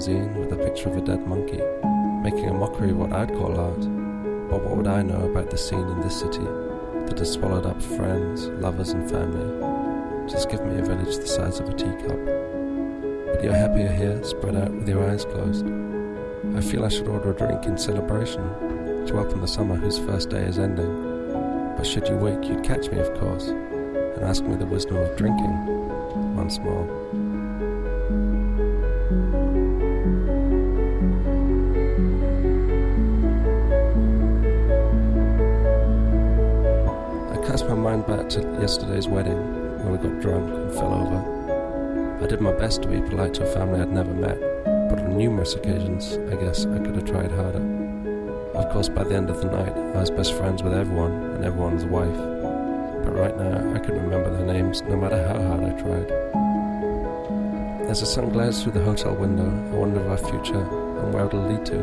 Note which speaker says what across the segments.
Speaker 1: magazine with a picture of a dead monkey, making a mockery of what I'd call art. But what would I know about the scene in this city that has swallowed up friends, lovers, and family? Just give me a village the size of a teacup. But you're happier here, spread out with your eyes closed. I feel I should order a drink in celebration to welcome the summer whose first day is ending. But should you wake, you'd catch me, of course, and ask me the wisdom of drinking once more. Back to yesterday's wedding when we got drunk and fell over. I did my best to be polite to a family I'd never met, but on numerous occasions, I guess I could have tried harder. Of course, by the end of the night, I was best friends with everyone and everyone's wife. But right now, I couldn't remember their names, no matter how hard I tried. As the sun glares through the hotel window, I wonder of our future and where it'll lead to.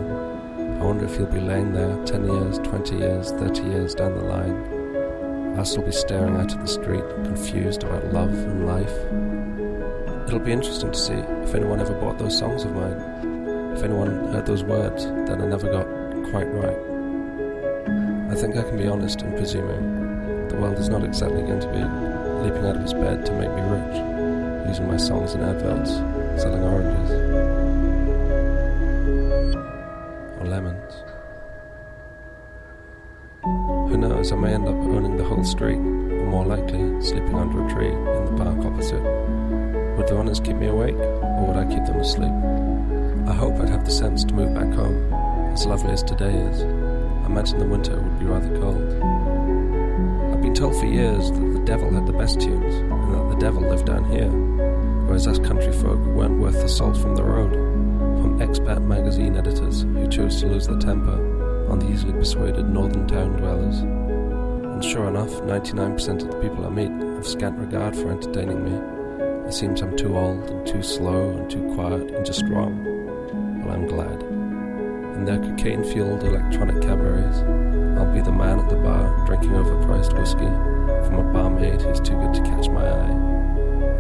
Speaker 1: I wonder if you'll be laying there 10 years, 20 years, 30 years down the line. I'll still be staring out at the street, confused about love and life. It'll be interesting to see if anyone ever bought those songs of mine, if anyone heard those words that I never got quite right. I think I can be honest in presuming the world is not exactly going to be leaping out of its bed to make me rich, using my songs in adverts, selling oranges or lemons. Who knows, I may end up street, or more likely, sleeping under a tree in the park opposite. Would the runners keep me awake, or would I keep them asleep? I hope I'd have the sense to move back home, as lovely as today is. I imagine the winter would be rather cold. I've been told for years that the devil had the best tunes, and that the devil lived down here, whereas us country folk weren't worth the salt from the road. From expat magazine editors who chose to lose their temper on the easily persuaded northern town dwellers. And sure enough, 99% of the people I meet have scant regard for entertaining me. It seems I'm too old and too slow and too quiet and just wrong. Well, I'm glad. In their cocaine fueled electronic cabarets, I'll be the man at the bar drinking overpriced whiskey from a barmaid who's too good to catch my eye.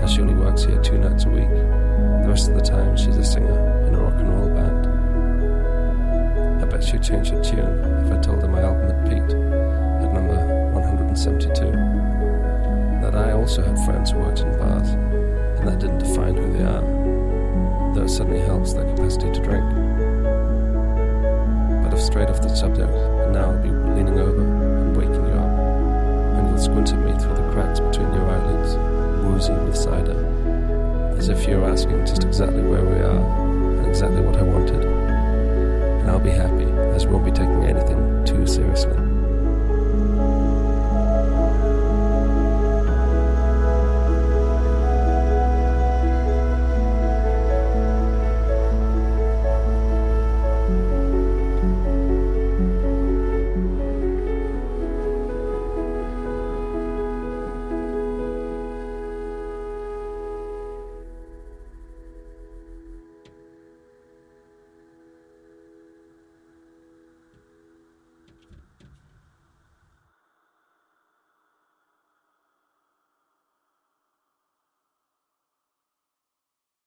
Speaker 1: As she only works here two nights a week, the rest of the time she's a singer in a rock and roll band. I bet she'd change her tune if I told her my album had peaked 172. That I also had friends who worked in bars, and that didn't define who they are, though it certainly helps their capacity to drink. But I've strayed off the subject, and now I'll be leaning over and waking you up, and you'll squint at me through the cracks between your eyelids, woozy with cider, as if you're asking just exactly where we are and exactly what I wanted. And I'll be happy, as we won't be taking anything too seriously.